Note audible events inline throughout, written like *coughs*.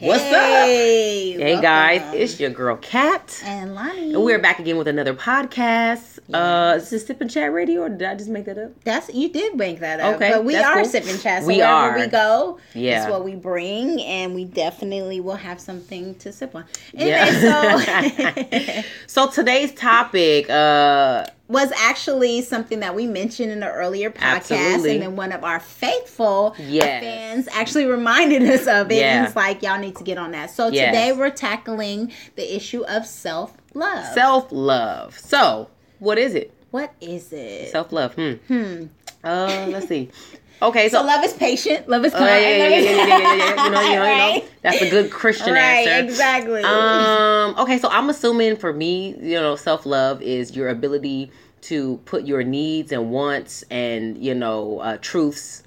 What's up? Hey, guys, welcome. it's your girl Kat. and Lonnie. And we're back again with another podcast. Uh is this Sip and Chat Radio or did I just make that up? That's you did make that up. Okay, but we are cool. sipping chat. So We wherever are. we go, Yeah. it's what we bring, and we definitely will have something to sip on. Yeah. So *laughs* So today's topic, uh was actually something that we mentioned in the earlier podcast, Absolutely. and then one of our faithful Yes. fans actually reminded us of it, Yeah. and it's like y'all need to get on that. So Yes. today we're tackling the issue of self love. self-love. So, what is it? what is it? Self-love. Hmm. hmm. Uh let's see. *laughs* Okay, So so, love is patient. Love is Oh, kind. yeah, yeah, yeah, yeah, yeah, yeah, yeah, yeah. You know, you know, you *laughs* know. That's a good Christian answer. right, answer. exactly. Um. Okay. So I'm assuming for me, you know, self love is your ability to put your needs and wants and you know uh, truths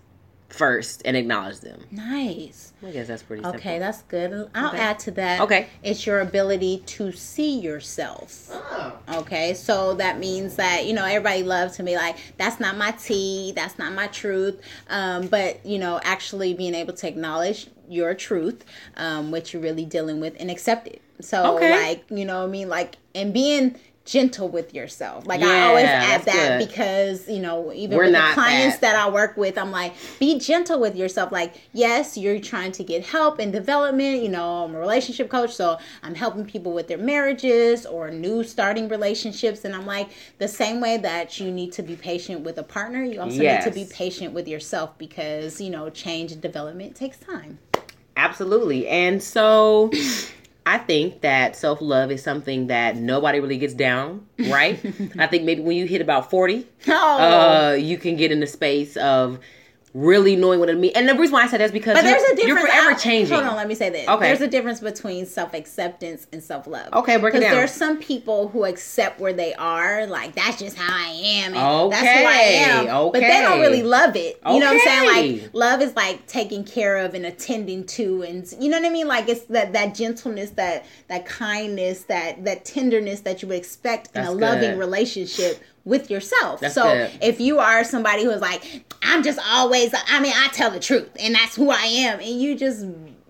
first and acknowledge them. nice. I guess that's pretty Okay, simple. that's good. I'll Okay. add to that. Okay. It's your ability to see yourself. Oh. Okay, so that means that you know everybody loves to be like, "That's not my tea. That's not my truth." Um, but you know, actually being able to acknowledge your truth, um, what you're really dealing with, and accept it. So, Okay. like, you know, what I mean, like, and being gentle with yourself. Like, I always add that good. because you know, even We're with the clients that. that I work with, I'm like, be gentle with yourself. Like, yes, you're trying to get help and development. You know, I'm a relationship coach, so I'm helping people with their marriages or new starting relationships. And I'm like, the same way that you need to be patient with a partner, you also Yes. need to be patient with yourself because, you know, change and development takes time. Absolutely. And so I think that self love is something that nobody really gets down, right? *laughs* I think maybe when you hit about 40, Oh. uh, you can get in the space of really knowing what it means. And the reason why I said that is because but you're, there's a difference. you're forever changing. Hold on, let me say this. Okay. There's a difference between self acceptance and self love. Okay, break it Because down. there's some people who accept where they are, like that's just how I am. And That's who I am. Okay. But they don't really love it. You know what I'm saying? Like love is like taking care of and attending to, and you know what I mean. Like it's that that gentleness, that that kindness, that that tenderness that you would expect in That's a loving relationship with yourself. That's so good. if you are somebody who is like, I'm just always, I mean, I tell the truth and that's who I am, and you just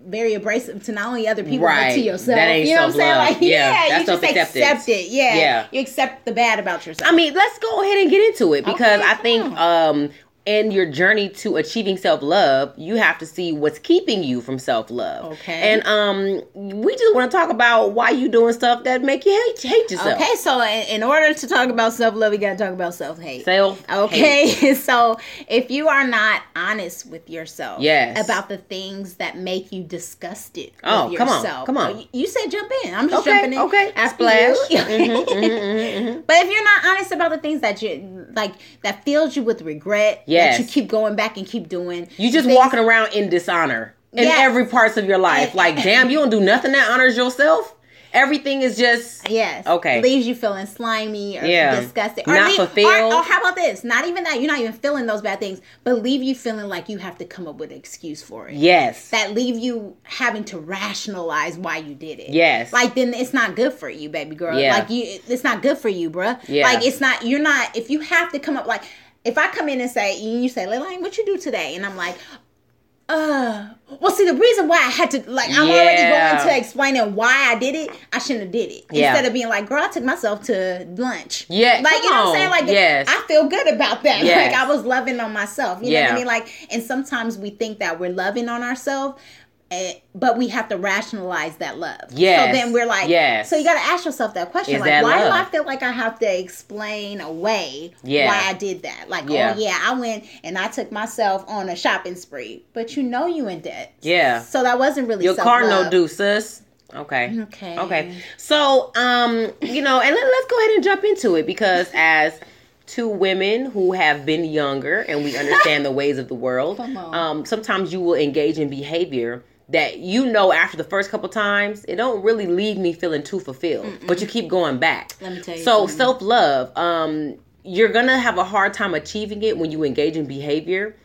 very abrasive to not only other people but to yourself. That ain't you know what I'm saying? Like, Yeah, yeah, that's you just accept it. Yeah. Yeah. you accept the bad about yourself. I mean, let's go ahead and get into it because Okay, I think um in your journey to achieving self-love, you have to see what's keeping you from self-love. Okay. And um we just want to talk about why you doing stuff that make you hate hate yourself. Okay, so in, order to talk about self love, we got to talk about self hate. Self Okay, *laughs* so if you are not honest with yourself Yes. about the things that make you disgusted Oh, come on, come on. You- you said jump in. I'm just Okay, jumping in. okay. after Splash. you. *laughs* Mhm, mhm, mhm, mhm. But if you're not honest about the things that you like, that fills you with regret, Yes. that you keep going back and keep doing, You just things- walking around in dishonor in Yes. every parts of your life. Like, damn, you don't do nothing that honors yourself. Everything is just Yes. Okay. Leaves you feeling slimy or Yeah. disgusted. Not leave- fulfilled. Or, or how about this? Not even that. You're not even feeling those bad things, but leave you feeling like you have to come up with an excuse for it. yes. That leave you having to rationalize why you did it. Yes. Like then it's not good for you, baby girl. Yeah. Like you, it's not good for you, bruh. Yeah. Like it's not. You're not. If you have to come up like. If I come in and say, you say, Leilani, what you do today? And I'm like, uh, well, see, the reason why I had to, like, I'm already going to explaining why I did it. I shouldn't have did it. Yeah. Instead of being like, girl, I took myself to lunch. Yeah, Like, you know what I'm saying? Like, Yes. I feel good about that. Yes. *laughs* Like, I was loving on myself. You know what Yeah. I mean? Like, and sometimes we think that we're loving on ourselves. Eh, But we have to rationalize that love. Yes. So then we're like, Yes. So you got to ask yourself that question, Is like, that why do? I feel like I have to explain away Yeah. why I did that? Like, Yeah. oh yeah, I went and I took myself on a shopping spree, but you know you in debt. Yeah. So that wasn't really Your car no self-love. do, sis. Okay. Okay. Okay. So, um, you know, and let, let's go ahead and jump into it because *laughs* as two women who have been younger and we understand the ways of the world, um, sometimes you will engage in behavior that you know after the first couple times it don't really leave me feeling too fulfilled, but you keep going back. Let me tell you So something. self love, um, you're gonna have a hard time achieving it when you engage in behavior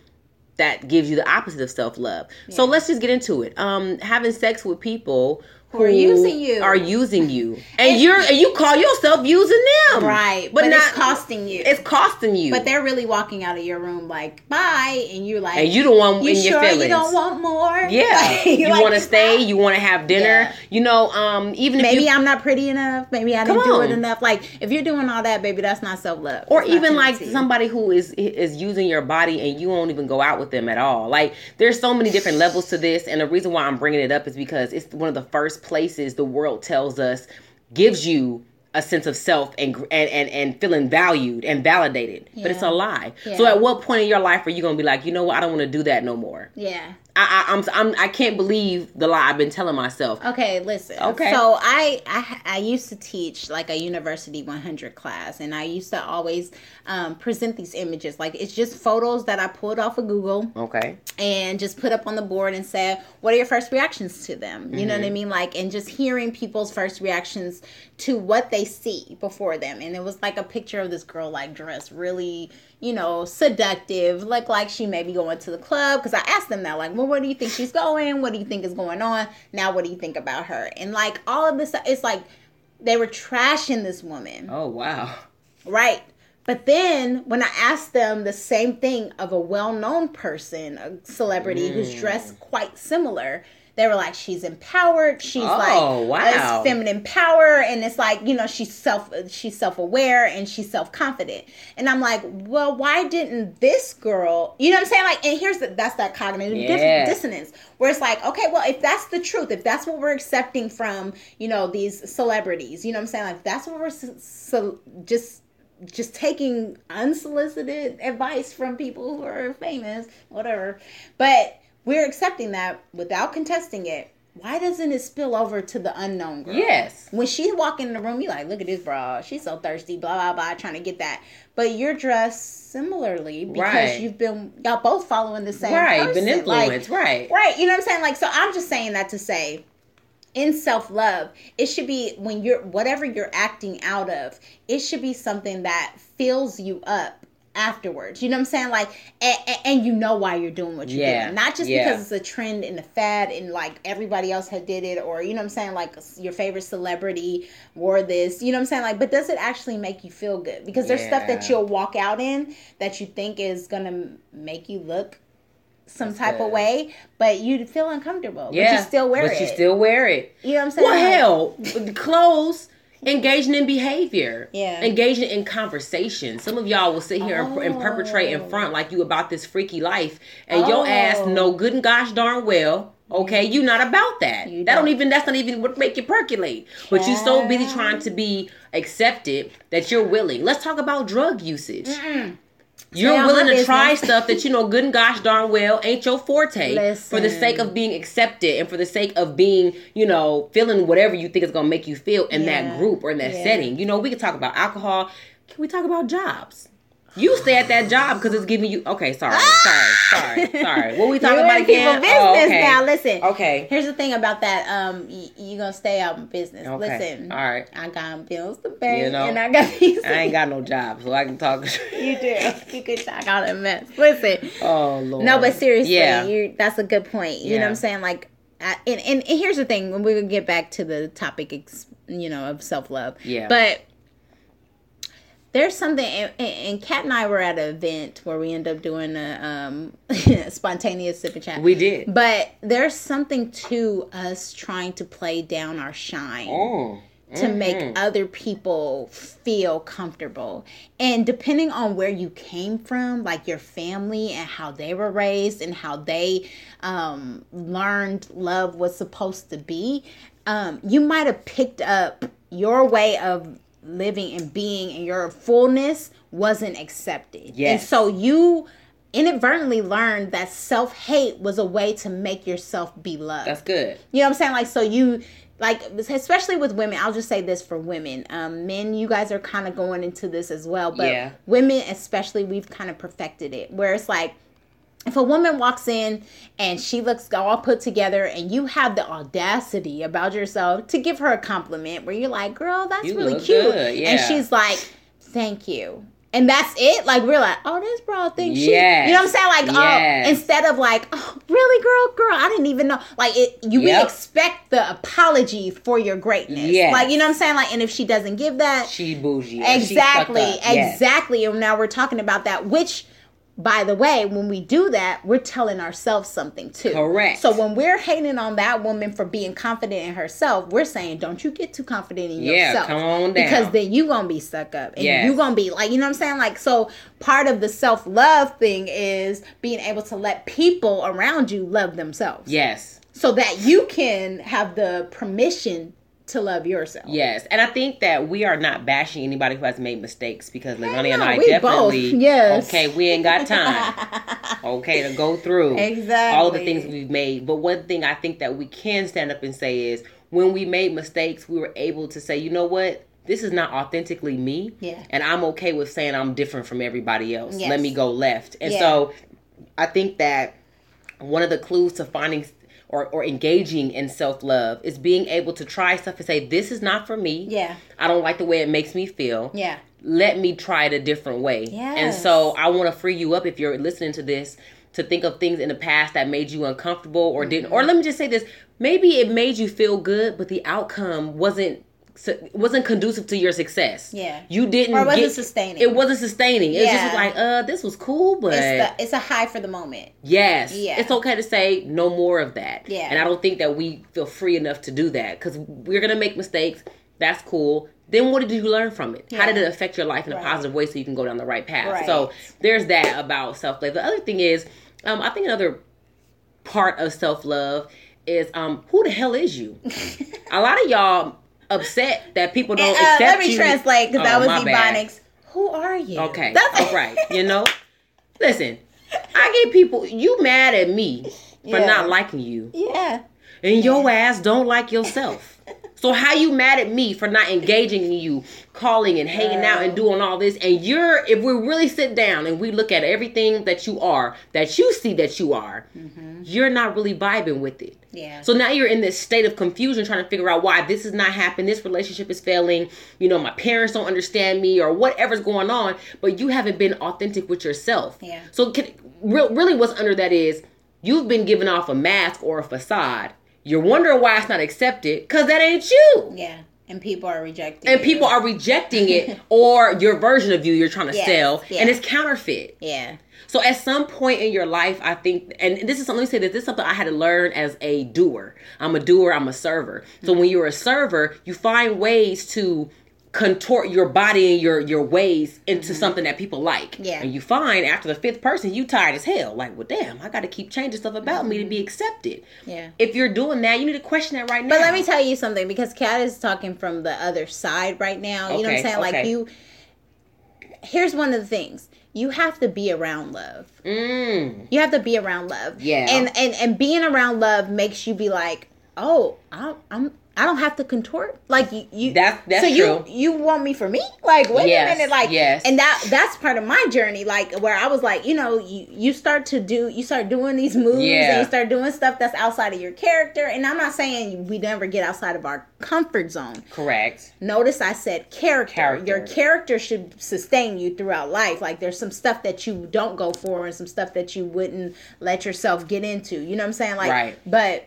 that gives you the opposite of self love. So let's just get into it. Um, having sex with people Who are using you. are using you, and, you're and you call yourself using them, right, But, but, not it's costing you. It's costing you, but they're really walking out of your room like bye, and you're like, and you the one you in sure your feelings. you don't want more? yeah, *laughs* Like, you like, want to stay. You want to have dinner. Yeah. You know, um, even if Maybe you, I'm not pretty enough. Maybe I didn't do it enough. Like if you're doing all that, baby, that's not self love. or even like somebody who is is using your body and you won't even go out with them at all like there's so many different levels to this and the reason why i'm bringing it up is because it's one of the first places the world tells us gives you a sense of self and and and, and feeling valued and validated but it's a lie Yeah. so at what point in your life are you gonna be like you know what i don't want to do that no more Yeah. I, I i'm i'm i can't believe the lie i've been telling myself Okay, listen. Okay. So I, I I used to teach like a university 100 class, and I used to always um, present these images. Like it's just photos that I pulled off of Google okay and just put up on the board and said, "What are your first reactions to them?" You know Mm-hmm. what I mean? Like, and just hearing people's first reactions to what they see before them. And it was like a picture of this girl like dressed really, you know, seductive, look like she may be going to the club. Because I asked them that, like, well, what do you think she's going? What do you think is going on? Now, what do you think about her? And like all of this, it's like they were trashing this woman. oh wow Right. But then when I asked them the same thing of a well known person, a celebrity who's Mm. dressed quite similar, they were like, she's empowered. She's Oh, like, wow. feminine power, and it's like you know she's self she's self aware and she's self confident. And I'm like, well, why didn't this girl? You know what I'm saying? Like, and here's the, that's that cognitive Yeah. dissonance where it's like, okay, well, if that's the truth, if that's what we're accepting from you know these celebrities, you know what I'm saying? Like, that's what we're so just just taking unsolicited advice from people who are famous, whatever. But we're accepting that without contesting it. Why doesn't it spill over to the unknown girl? yes When she walk in the room, you like, look at this bra. She's so thirsty, blah blah blah, trying to get that. But you're dressed similarly because Right. you've been y'all both following the same right person. been Like, influenced right Right. You know what I'm saying? Like, so I'm just saying that to say, in self love, it should be when you're whatever you're acting out of, it should be something that fills you up afterwards. You know what I'm saying? Like, and, and you know why you're doing what you're Yeah, doing, not just yeah. because it's a trend and a fad and like everybody else had did it, or you know what I'm saying? Like your favorite celebrity wore this. You know what I'm saying? Like, but does it actually make you feel good? Because there's stuff that you'll walk out in that you think is gonna make you look some That's type of way, but you feel uncomfortable. yeah but you still wear but it. you still wear it you know what I'm saying? Well, hell, the *laughs* clothes, engaging in behavior, Yeah. engaging in conversation. Some of y'all will sit here and, and perpetrate in front like you about this freaky life, and your ass Oh. know good and gosh darn well. Okay, you not about that. You that don't don't. even. That's not even what make you percolate. But you so busy trying to be accepted that you're willing. Let's talk about drug usage. You're willing to try stuff that you know good and gosh darn well ain't your forte for the sake of being accepted and for the sake of being, you know, feeling whatever you think is gonna make you feel in that group or in that Yeah. setting. You know, we can talk about alcohol. Can we talk about jobs? You stay at that job because it's giving you. Okay, sorry, sorry, sorry, *laughs* sorry. What we talking about in people again? business Oh, okay. now. Listen. Okay. Here's the thing about that. Um, you gonna stay out in business. Okay. Listen. All right. I got bills to pay, You know, and I got these. I ain't got no job, so I can talk. *laughs* You do. You could talk all that mess. Listen. oh Lord. No, but seriously, Yeah. you that's a good point. You know what I'm saying? Like, I, and, and here's the thing: when we gonna get back to the topic, ex- you know, of self love. Yeah. But there's something, and, and Kat and I were at an event where we end up doing a um, *laughs* spontaneous sip and chat. We did. But there's something to us trying to play down our shine Oh. to make other people feel comfortable. And depending on where you came from, like your family and how they were raised and how they um, learned love was supposed to be, um, you might have picked up your way of living and being and your fullness wasn't accepted. And so you inadvertently learned that self-hate was a way to make yourself be loved. That's good. You know what I'm saying? Like, so you, like, especially with women, I'll just say this for women. Um, men, you guys are kind of going into this as well, but Yeah. women, especially, we've kind of perfected it where it's like, if a woman walks in and she looks all put together and you have the audacity about yourself to give her a compliment where you're like, girl, that's You really cute. good, And she's like, thank you. and that's it. Like we're like, oh, this bro thinks she. Yes. You know what I'm saying? Like, uh, Yes. oh, instead of like, oh, really, girl, girl, I didn't even know. Like, it, you we Yep. expect the apology for your greatness. Yes. Like, you know what I'm saying? Like, and if she doesn't give that, She bougie. she exactly, up. Yes. exactly. And now we're talking about that, which. By the way, when we do that, we're telling ourselves something too. Correct. So when we're hating on that woman for being confident in herself, we're saying, "Don't you get too confident in Yeah, yourself." come on down. Because then you're gonna be stuck up, and Yes. you gonna be like, you know what I'm saying? Like, so part of the self love thing is being able to let people around you love themselves, Yes. so that you can have the permission to love yourself. Yes, and I think that we are not bashing anybody who has made mistakes because Leilani and I we definitely both, yes. okay, we ain't got *laughs* time. okay, to go through Exactly. all the things we've made. But one thing I think that we can stand up and say is when we made mistakes, we were able to say, you know what? This is not authentically me. Yeah. And I'm okay with saying I'm different from everybody else. Yes. Let me go left. And Yeah. so I think that one of the clues to finding or, or engaging in self love is being able to try stuff and say, This is not for me. Yeah. I don't like the way it makes me feel. Yeah. Let me try it a different way. Yeah, And so I want to free you up if you're listening to this to think of things in the past that made you uncomfortable or didn't. Mm-hmm. Or let me just say this maybe it made you feel good, but the outcome wasn't. Wasn't conducive to your success. Yeah. you didn't. Or it wasn't get- sustaining. It wasn't sustaining. It was just like, uh, this was cool, but It's the it's a high for the moment. Yes. Yeah. It's okay to say no more of that. Yeah. And I don't think that we feel free enough to do that because we're going to make mistakes. That's cool. Then what did you learn from it? How did it affect your life in a positive way so you can go down the right path? Right. So there's that about self love. The other thing is, um, I think another part of self love is um, who the hell is you? *laughs* a lot of y'all upset that people don't Uh, accept let me you. translate because Oh, that was. Ebonics. Who are you? Okay. That's All right. You know, listen, I *laughs* get people, you mad at me for Yeah. not liking you, Yeah. and your ass don't like yourself. So how you mad at me for not engaging in you, calling and hanging out and doing all this? And you're, if we really sit down and we look at everything that you are, that you see that you are, mm-hmm. you're not really vibing with it. Yeah. So now you're in this state of confusion trying to figure out why this is not happening, this relationship is failing, you know, my parents don't understand me or whatever's going on, but you haven't been authentic with yourself. Yeah. So can, re- really what's under that is you've been giving off a mask or a facade. You're wondering why it's not accepted cuz that ain't you. yeah. And people are rejecting. And you. people are rejecting it *laughs* or your version of you you're trying to Yes, sell and it's counterfeit. Yeah. So at some point in your life, I think, and this is something, let me say that this is something I had to learn as a doer. I'm a doer, I'm a server. So mm-hmm. when you're a server, you find ways to contort your body and your your ways into something that people like. Yeah. And you find after the fifth person, you tired as hell. Like, well, damn, I got to keep changing stuff about me to be accepted. Yeah. If you're doing that, you need to question that right now. But let me tell you something because Kat is talking from the other side right now. Okay. You know what I'm Okay, saying? Like you here's one of the things. You have to be around love. Mm. You have to be around love. Yeah. And and and being around love makes you be like, "Oh, I'm I'm I don't have to contort like you. you That's- that's so you true. you want me for me? Like wait Yes, a minute, like yes. And that that's part of my journey, like where I was like, you know, you you start to do you start doing these moves Yeah. and you start doing stuff that's outside of your character. And I'm not saying we never get outside of our comfort zone. Correct. Notice I said character. Character. Your character should sustain you throughout life. Like there's some stuff that you don't go for and some stuff that you wouldn't let yourself get into. You know what I'm saying? Like Right. but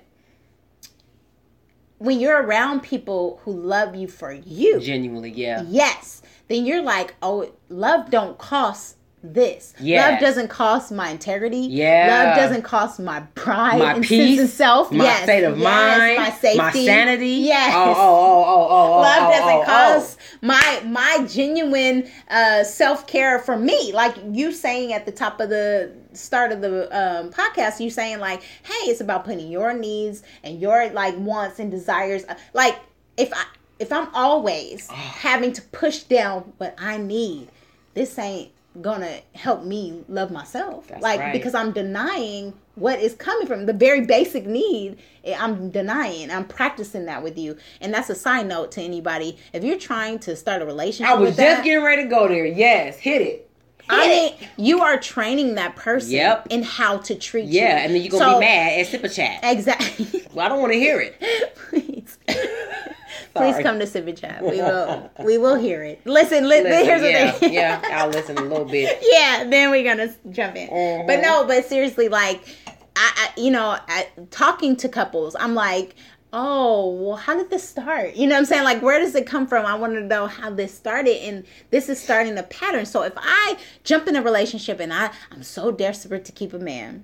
when you're around people who love you for you, Genuinely, yeah. yes, then you're like, oh, love don't cost this. Yes. Love doesn't cost my integrity. Yeah. Love doesn't cost my pride My and peace, sense of self. my yes. state of yes, mind, my safety, my sanity. Yes. Oh, oh, oh, oh, oh, oh. Love oh, doesn't oh, oh. cost my my genuine uh, self care for me. Like you saying at the top of the start of the um, podcast, you saying like, "Hey, it's about putting your needs and your like wants and desires." uh, Like if I if I'm always having to push down what I need, this ain't gonna help me love myself. That's like right. because I'm denying what is coming from the very basic need eh, i'm denying i'm practicing that with you and that's a side note to anybody if you're trying to start a relationship I was just that, getting ready to go there. Yes, hit it. I mean, you are training that person Yep. in how to treat you. Yeah, and then you're gonna So- be mad at Sip a Chat. Exactly. *laughs* Well, I don't want to hear it. Please. *laughs* please come to Sip and Chat. We will *laughs* we will hear it. Listen, li- Listen, here's the yeah, thing. yeah, I'll listen a little bit. yeah, then we're gonna jump in. Mhm. But no, but seriously, like, I, I you know, I, talking to couples, I'm like, oh, well, how did this start? You know what I'm saying? Like, where does it come from? I want to know how this started, and this is starting a pattern. So if I jump in a relationship and I, I'm so desperate to keep a man.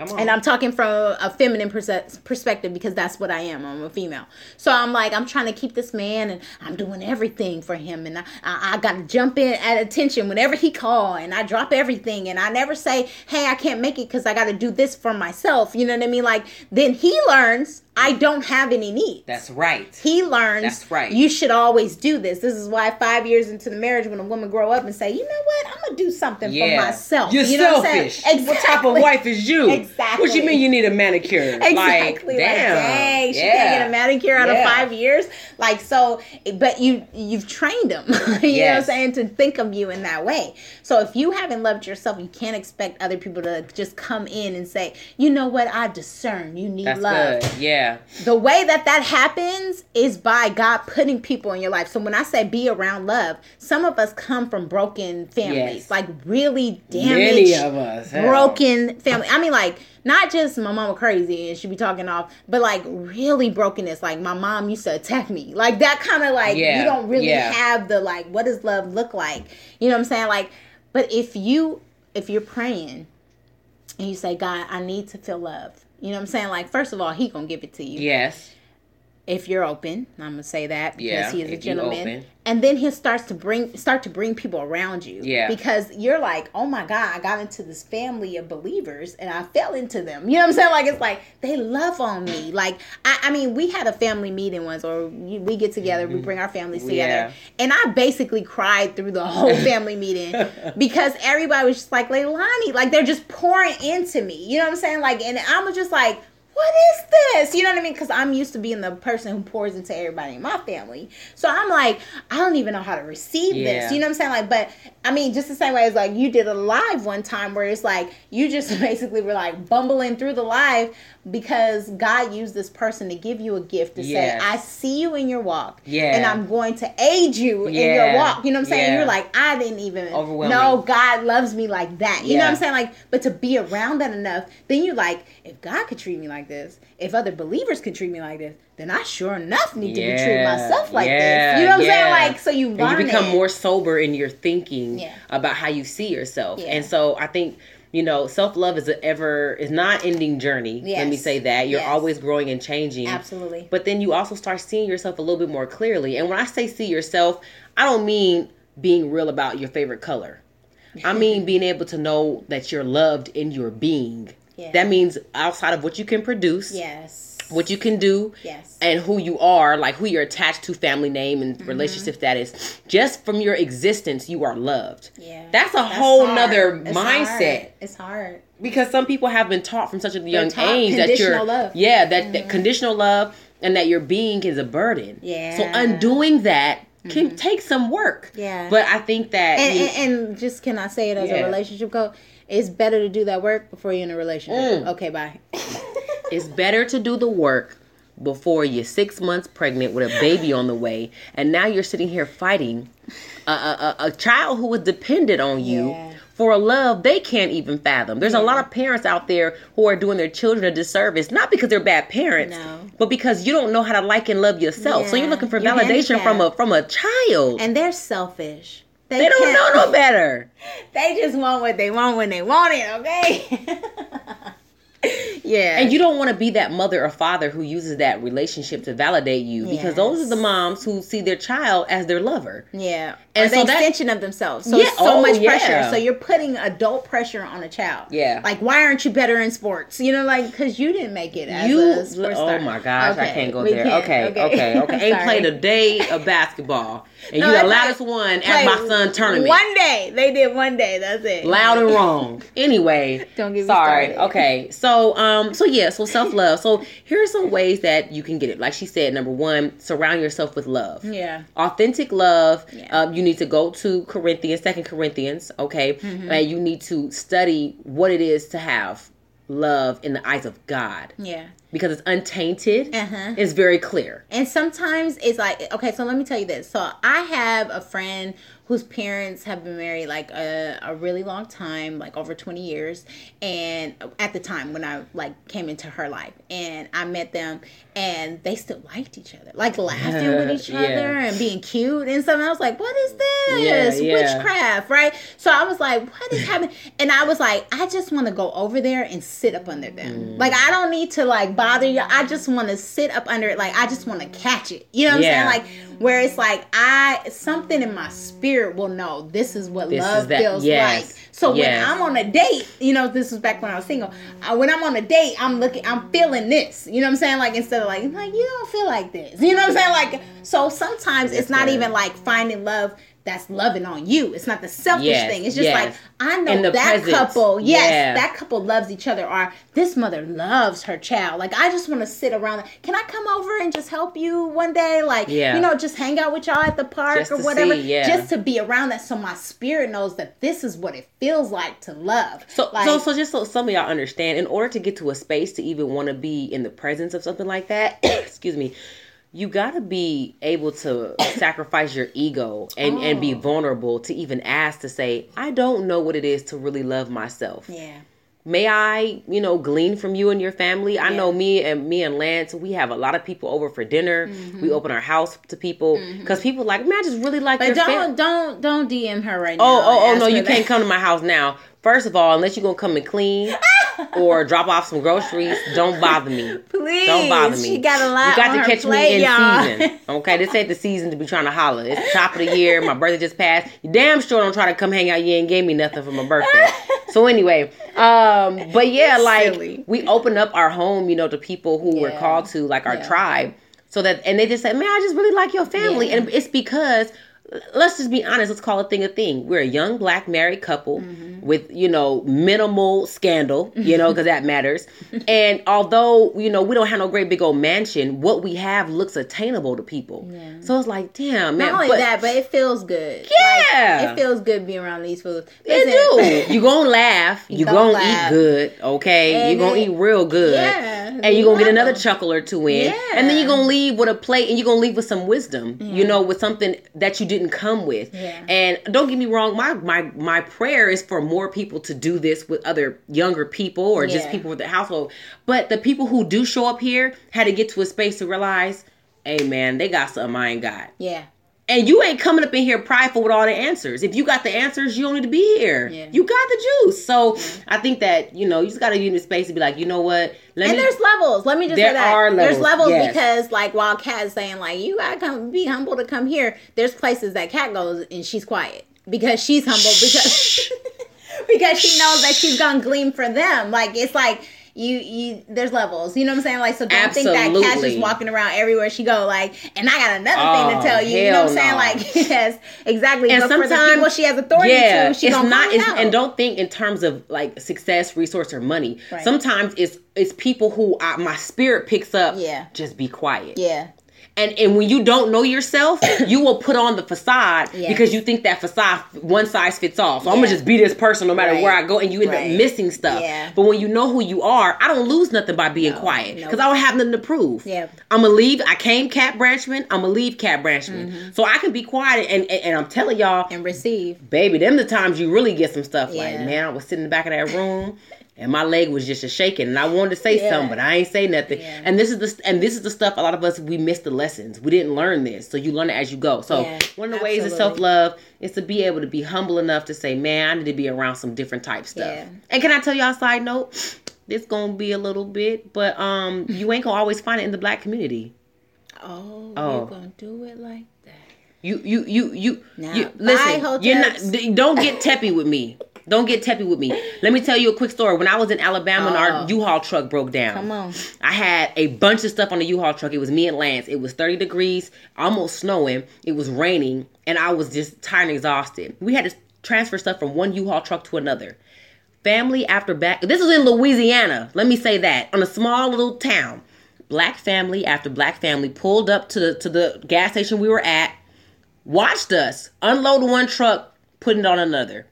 And I'm talking from a feminine perspective because that's what I am. I'm a female. So I'm like, I'm trying to keep this man and I'm doing everything for him. And I, I, I got to jump in at attention whenever he call and I drop everything. And I never say, hey, I can't make it because I got to do this for myself. You know what I mean? Like, then he learns I don't have any needs. That's right. he learns That's right. you should always do this. This is why five years into the marriage, when a woman grow up and say, you know what, I'm gonna do something for myself. You're you know what I'm selfish. saying? What type of wife is you? *laughs* Exactly. What you mean you need a manicure? Exactly. Like, Like, damn. dang, she yeah. can't get a manicure out Yeah. of five years. Like so, but you you've trained them. *laughs* you know what I'm Yes. saying to think of you in that way. So if you haven't loved yourself, you can't expect other people to just come in and say, you know what, I discern you need That's love. good. Yeah. The way that that happens is by God putting people in your life. So when I say be around love, some of us come from broken families, Yes. like really damaged Many of us. broken family. I mean, like not just my mama crazy and she be talking off, but like really brokenness. Like my mom used to attack me, like that kind of like Yeah, you don't really yeah. have the like what does love look like? You know what I'm saying? Like, but if you if you're praying and you say, God, I need to feel love. You know what I'm saying? Like, first of all, he gonna give it to you Yes. If you're open. I'm gonna say that because Yeah, he is a gentleman. And then he starts to bring start to bring people around you. Yeah. Because you're like, oh my God, I got into this family of believers and I fell into them. You know what I'm saying? Like it's like they love on me. Like I, I mean, we had a family meeting once, or we get together, we bring our families together, Yeah. and I basically cried through the whole *laughs* family meeting because everybody was just like, Leilani, like they're just pouring into me. You know what I'm saying? Like, and I was just like what is this? You know what I mean? Because I'm used to being the person who pours into everybody in my family. So I'm like, I don't even know how to receive Yeah. this. You know what I'm saying? Like, but I mean, just the same way as like you did a live one time where it's like you just *laughs* basically were like bumbling through the live because God used this person to give you a gift to Yes. say, I see you in your walk. Yeah. And I'm going to aid you in your walk. You know what I'm saying? Yeah. You're like, I didn't even know God loves me like that. You know what I'm saying? Like, but to be around that enough, then you're like, if God could treat me like this, if other believers could treat me like this, then I sure enough need to be treating myself like yeah, this. You know what I'm yeah. saying? Like, so you and you become it. more sober in your thinking Yeah. about how you see yourself Yeah. and so i think you know self-love is an ever is not ending journey let me say that you're Yes. always growing and changing Absolutely. but then you also start seeing yourself a little bit more clearly and when i say see yourself i don't mean being real about your favorite color i *laughs* mean being able to know that you're loved in your being Yeah. that means outside of what you can produce yes. What you can do Yes. and who you are, like who you're attached to, family name and Mm-hmm. relationship status, just from your existence, you are loved. Yeah. That's a whole hard. nother It's mindset. hard. It's hard. Because some people have been taught from such a young age that you're conditional love. Mm-hmm. yeah, that, that conditional love and that your being is a burden. Yeah. So undoing that can take some work. Yeah. But I think that And, you- and, and just can I say it as Yeah. a relationship coach? It's better to do that work before you're in a relationship. Mm. Okay, bye. *laughs* It's better to do the work before you're six months pregnant with a baby on the way, and now you're sitting here fighting a, a, a, child who was dependent on you Yeah. for a love they can't even fathom. There's a lot of parents out there who are doing their children a disservice, not because they're bad parents, No. but because you don't know how to like and love yourself. So you're looking for You're validation from a from a child. And they're selfish. they don't can't- know no better. *laughs* They just want what they want when they want it, okay? *laughs* *laughs* yeah. And you don't want to be that mother or father who uses that relationship to validate you because those are the moms who see their child as their lover. Yeah. And or the so that- extension of themselves. So Yeah, so oh, much yeah. pressure. So you're putting adult pressure on a child. Yeah. Like, why aren't you better in sports? You know, like, because you didn't make it as you, a sports oh star. my gosh, I can't go we there. can't. Okay, okay, okay. *laughs* Ain't played a day of basketball, and No, you they the loudest played- one at Played my son tournament. One day. They did one day. That's it. Loud and *laughs* wrong. Anyway, Don't get me sorry. started. Okay, so um, so yeah, so self love. So here are some ways that you can get it. Like she said, number one, surround yourself with love. Yeah. authentic love Yeah. um, you need to go to corinthians second corinthians okay Mm-hmm. and you need to study what it is to have love in the eyes of god Yeah. because it's untainted, Uh-huh. it's very clear. And sometimes it's like, okay, so let me tell you this. So I have a friend whose parents have been married like a, a really long time, like over 20 years. And at the time when I like came into her life and I met them and they still liked each other, like laughing with each Yeah. other and being cute and. And I was like, what is this? Yeah, yeah. Witchcraft, right? So I was like, what is happening? And I was like, I just want to go over there and sit up under them. Mm. Like, I don't need to like bother you. I just want to sit up under it. Like, I just want to catch it. You know what. I'm saying? Like, where it's like, I, something in my spirit will know this is what This love is that- feels yes, like. So yes. when I'm on a date, you know, this was back when I was single. Uh, when I'm on a date, I'm looking, I'm feeling this. You know what I'm saying? Like instead like, like you don't feel like this. You know what I'm saying? Like so sometimes it's not even like finding love that's loving on you. It's not the selfish Yes, thing. It's just yes. like I know that presence. couple. Yes, Yeah. that couple loves each other. Or this mother loves her child. Like I just want to sit around. Can I come over and just help you one day? Like Yeah. you know, just hang out with y'all at the park Just or whatever. see, yeah. Just to be around that, so my spirit knows that this is what it feels like to love. So, like, so, so just so some of y'all understand, in order to get to a space to even want to be in the presence of something like that, *clears throat* excuse me, you gotta be able to sacrifice your ego and and be Oh. vulnerable to even ask to say, I don't know what it is to really love myself. yeah. May I, you know, glean from you and your family? I Yeah. know me and me and Lance, we have a lot of people over for dinner. Mm-hmm. We open our house to people because people like, man, I just really like But don't don't don't DM her right now. Oh, oh, oh no, you her can't come to my house now. First of all, unless you're gonna come and clean *laughs* or drop off some groceries, don't bother me. Please, Don't bother me. She got a lot. You got on to her catch plate, me in y'all. season. *laughs* Okay, this ain't the season to be trying to holler. It's the top of the year. My birthday just passed. You damn sure don't try to come hang out. You ain't gave me nothing for my birthday. So anyway, um, but yeah, *laughs* like Silly. we open up our home, you know, to people who were Yeah. called to, like our Yeah. tribe, so that and they just said, man, I just really like your family, Yeah. and it's because. Let's just be honest. Let's call a thing a thing. We're a young black married couple Mm-hmm. with, you know, minimal scandal, you know, because that matters. *laughs* And although, you know, we don't have no great big old mansion, what we have looks attainable to people. Yeah. So it's like, damn, man. Not only but that, but it feels good. Yeah. Like, it feels good being around these foods. It do. *laughs* You gonna laugh. You, gonna gonna, laugh. eat good, okay? You gonna eat real good. Yeah, And you you gonna get another them. chuckle or two in. Yeah. And then you're gonna leave with a plate and you're gonna leave with some wisdom, you know, with something that you didn't come with. Yeah. And don't get me wrong, my my my prayer is for more people to do this with other younger people or just people with the household. But the people who do show up here had to get to a space to realize, hey man, they got something I ain't got. Yeah. And you ain't coming up in here prideful with all the answers. If you got the answers, you don't need to be here. Yeah. You got the juice. So I think that, you know, you just got to in the space to be like, you know what? Let And me. there's levels. Let me just say that. are There's levels, levels yes. because, like, while Kat's saying, like, you gotta come be humble to come here, there's places that Kat goes and she's quiet because she's humble because *laughs* because she knows that she's gonna glean for them. Like, it's like you you there's levels. You know what I'm saying? Like, so don't think that Absolutely. just walking around everywhere she go. Like, and I got another thing Oh, to tell you. You know what I'm saying? no. Like, *laughs* yes, exactly. And but sometimes- people she has authority yeah, to, she it's not It's, and don't think in terms of like success, resource, or money. Right. Sometimes it's it's people who I, my spirit picks up. Yeah. just be quiet. yeah. And and when you don't know yourself, *coughs* you will put on the facade Yeah. because you think that facade one size fits all. So I'm gonna just be this person no matter Right. where I go, and you end Right. up missing stuff. Yeah. But when you know who you are, I don't lose nothing by being No, quiet no. because I don't have nothing to prove. Yeah. I'm gonna leave. I came Kat Branchman. I'm gonna leave Kat Branchman, mm-hmm. so I can be quiet. And, and and I'm telling y'all, And receive. baby, them the times you really get some stuff. Like man, I was sitting in the back of that room. And my leg was just a shaking, and I wanted to say Yeah. something, but I ain't say nothing. Yeah. And this is the and this is the stuff. A lot of us we missed the lessons. We didn't learn this, so you learn it as you go. So Yeah, one of the ways of self love is to be able to be humble enough to say, "Man, I need to be around some different type stuff." And can I tell y'all a side note? This gonna be a little bit, but um, you ain't gonna always find it in the black community. Oh, Oh. you're gonna do it like that. You you you you, Nah, you listen. You're not. Don't get teppy with me. Don't get teppy with me. Let me tell you a quick story. When I was in Alabama, and our Oh. U-Haul truck broke down. Come on. I had a bunch of stuff on the U-Haul truck. It was me and Lance. It was 30 degrees, almost snowing. It was raining, and I was just tired and exhausted. We had to transfer stuff from one U-Haul truck to another. Family after back. This was in Louisiana. Let me say that on a small little town. Black family after black family pulled up to the to the gas station we were at, watched us unload one truck, put it on another.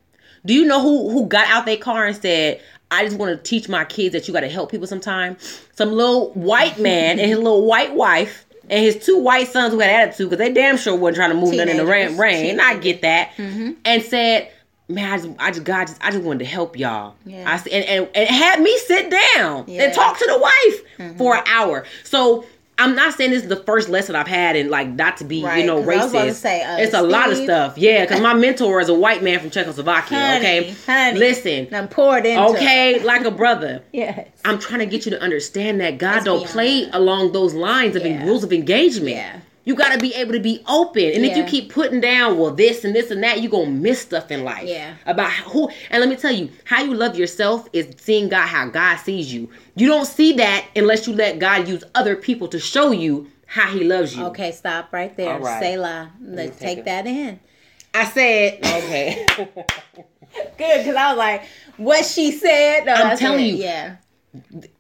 Do you know who who got out their car and said, I just want to teach my kids that you got to help people sometime. Some little white *laughs* man and his little white wife and his two white sons who had attitude because they damn sure wasn't trying to move nothing in the rain. rain. And I get that. Mm-hmm. And said, man, I just, I just, God, just, I just wanted to help y'all. Yeah. I and, and, and had me sit down yeah. and talk to the wife mm-hmm. for an hour. So I'm not saying this is the first lesson I've had, and like not to be, right, you know, racist. Say, uh, it's a lot of stuff. Yeah, because my *laughs* mentor is a white man from Czechoslovakia. Honey, okay, honey, listen, I'm poured into. Okay, like a brother. *laughs* yes, I'm trying to get you to understand that God Let's don't play along those lines of yeah. rules of engagement. Yeah. You got to be able to be open. And yeah. if you keep putting down, well, this and this and that, you're going to miss stuff in life. Yeah. About who. And let me tell you, how you love yourself is seeing God how God sees you. You don't see that unless you let God use other people to show you how he loves you. Okay, stop right there. All right. Selah. Let's take, take that in. I said, *laughs* okay. Good, because I was like, what she said. No, I'm telling you. Yeah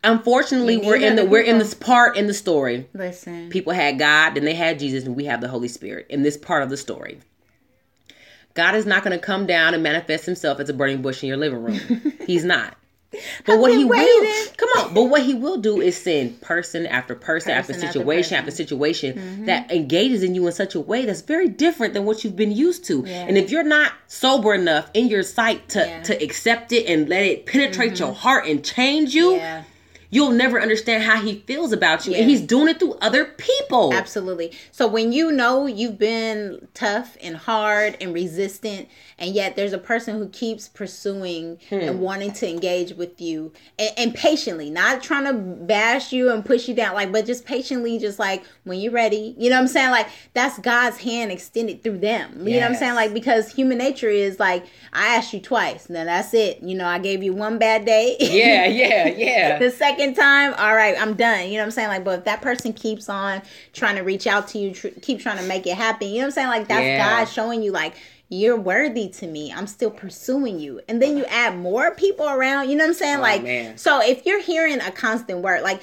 unfortunately we're in the we're in this part in the story. Listen. People had god then they had jesus and we have the holy spirit in this part of the story. God is not going to come down and manifest himself as a burning bush in your living room. *laughs* He's not but what he waiting. will come on, but what he will do is send person after person, person after situation after, after situation mm-hmm. that engages in you in such a way that's very different than what you've been used to. Yeah. And if you're not sober enough in your sight to yeah. to accept it and let it penetrate mm-hmm. your heart and change you, yeah you'll never understand how he feels about you. Yeah. And he's doing it through other people. Absolutely. So when you know you've been tough and hard and resistant, and yet there's a person who keeps pursuing hmm. and wanting to engage with you and, and, patiently, not trying to bash you and push you down, like, but just patiently, just like when you're ready, you know what I'm saying? Like, that's God's hand extended through them. You yes. know what I'm saying? Like, because human nature is like, I asked you twice, then that's it. You know, I gave you one bad day. Yeah, yeah, *laughs* yeah. the second second time, all right, I'm done. You know what I'm saying? Like, but if that person keeps on trying to reach out to you, tr- keep trying to make it happen, you know what I'm saying? Like, that's yeah. God showing you, like, you're worthy to me. I'm still pursuing you. And then you add more people around, you know what I'm saying? Oh, like, man. so if you're hearing a constant word, like,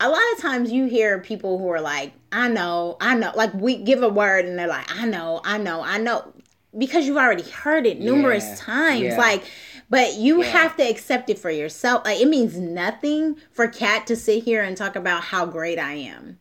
a lot of times you hear people who are like, I know, I know. Like, we give a word and they're like, I know, I know, I know. Because you've already heard it numerous yeah. times. Yeah. Like, but you yeah. have to accept it for yourself. Like it means nothing for Kat to sit here and talk about how great I am.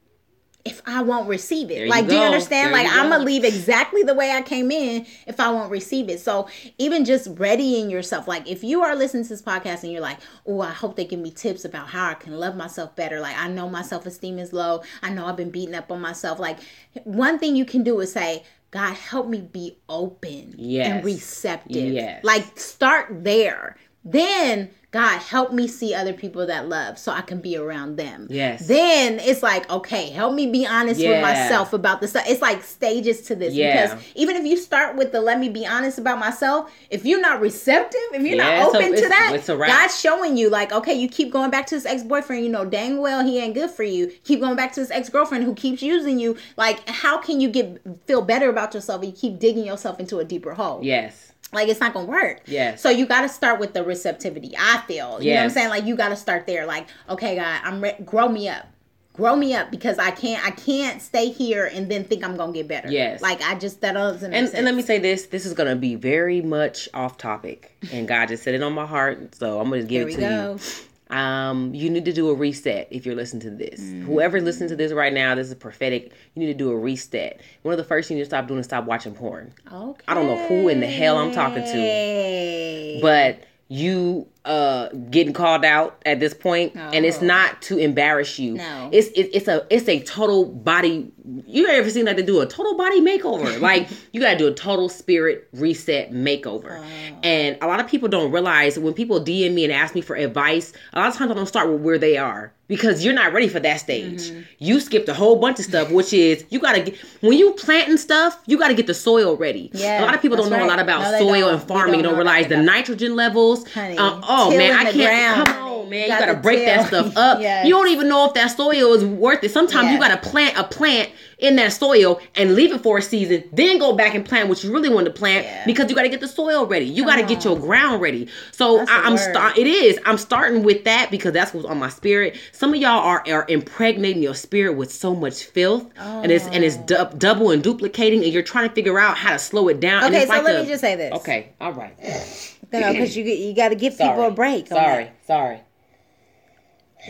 If I won't receive it. Like, do you understand? There like I'm gonna leave exactly the way I came in if I won't receive it. So even just readying yourself, like if you are listening to this podcast and you're like, oh, I hope they give me tips about how I can love myself better. Like I know my self-esteem is low. I know I've been beating up on myself. Like one thing you can do is say, God, help me be open yes. and receptive. Yes. Like, start there. Then God, help me see other people that love so I can be around them. Yes. Then it's like, okay, help me be honest yeah. with myself about this. It's like stages to this yeah. because even if you start with the let me be honest about myself, if you're not receptive, if you're yeah, not open to that, God's showing you like, okay, you keep going back to this ex-boyfriend, you know, dang well he ain't good for you. Keep going back to this ex-girlfriend who keeps using you. Like, how can you get feel better about yourself you keep digging yourself into a deeper hole? Yes like it's not gonna work. Yeah. So you got to start with the receptivity. I feel. You yes. know what I'm saying? Like you got to start there. Like, okay, God, I'm re- grow me up, grow me up because I can't, I can't stay here and then think I'm gonna get better. Yes. Like I just that doesn't. And, and let me say this: this is gonna be very much off topic, and God just set it on my heart, so I'm gonna give it to go. you um, you need to do a reset if you're listening to this. Mm-hmm. Whoever's listening to this right now, this is prophetic. You need to do a reset. One of the first things you need to stop doing is stop watching porn. Okay. I don't know who in the hell I'm talking to, but you uh getting called out at this point, oh. and it's oh. not to embarrass you no it's it, it's a it's a total body you ever seen like they do a total body makeover *laughs* like you gotta do a total spirit reset makeover oh. and a lot of people don't realize when people dm me and ask me for advice a lot of times i don't start with where they are because you're not ready for that stage. Mm-hmm. You skipped a whole bunch of stuff, which is you gotta get when you planting stuff, you gotta get the soil ready. Yeah, a lot of people don't know right. a lot about no, soil don't. and farming. Don't, don't realize the nitrogen levels. Honey, uh, oh man, I can't. Come on, man, you, you gotta break that stuff up. yes. *laughs* You don't even know if that soil is worth it. Sometimes yes. you gotta plant a plant in that soil and leave it for a season, then go back and plant what you really want to plant yeah. because you got to get the soil ready. You got to get your ground ready. So I, am start. It is. I'm starting with that because that's what's on my spirit. Some of y'all are are impregnating your spirit with so much filth, oh. and it's and it's du- double and duplicating, and you're trying to figure out how to slow it down. Okay, so like let a, me just say this. Okay, all right. *sighs* *laughs* No, because you you got to give Sorry. people a break. Sorry, that. sorry.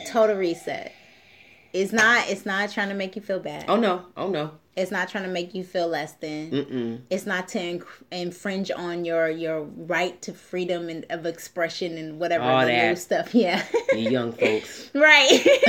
Total reset. It's not. It's not trying to make you feel bad. Oh no, oh no. It's not trying to make you feel less than. Mm-mm. It's not to inc- infringe on your your right to freedom and of expression and whatever All the that. new stuff. *laughs* Yeah, You young folks. *laughs* right. *laughs*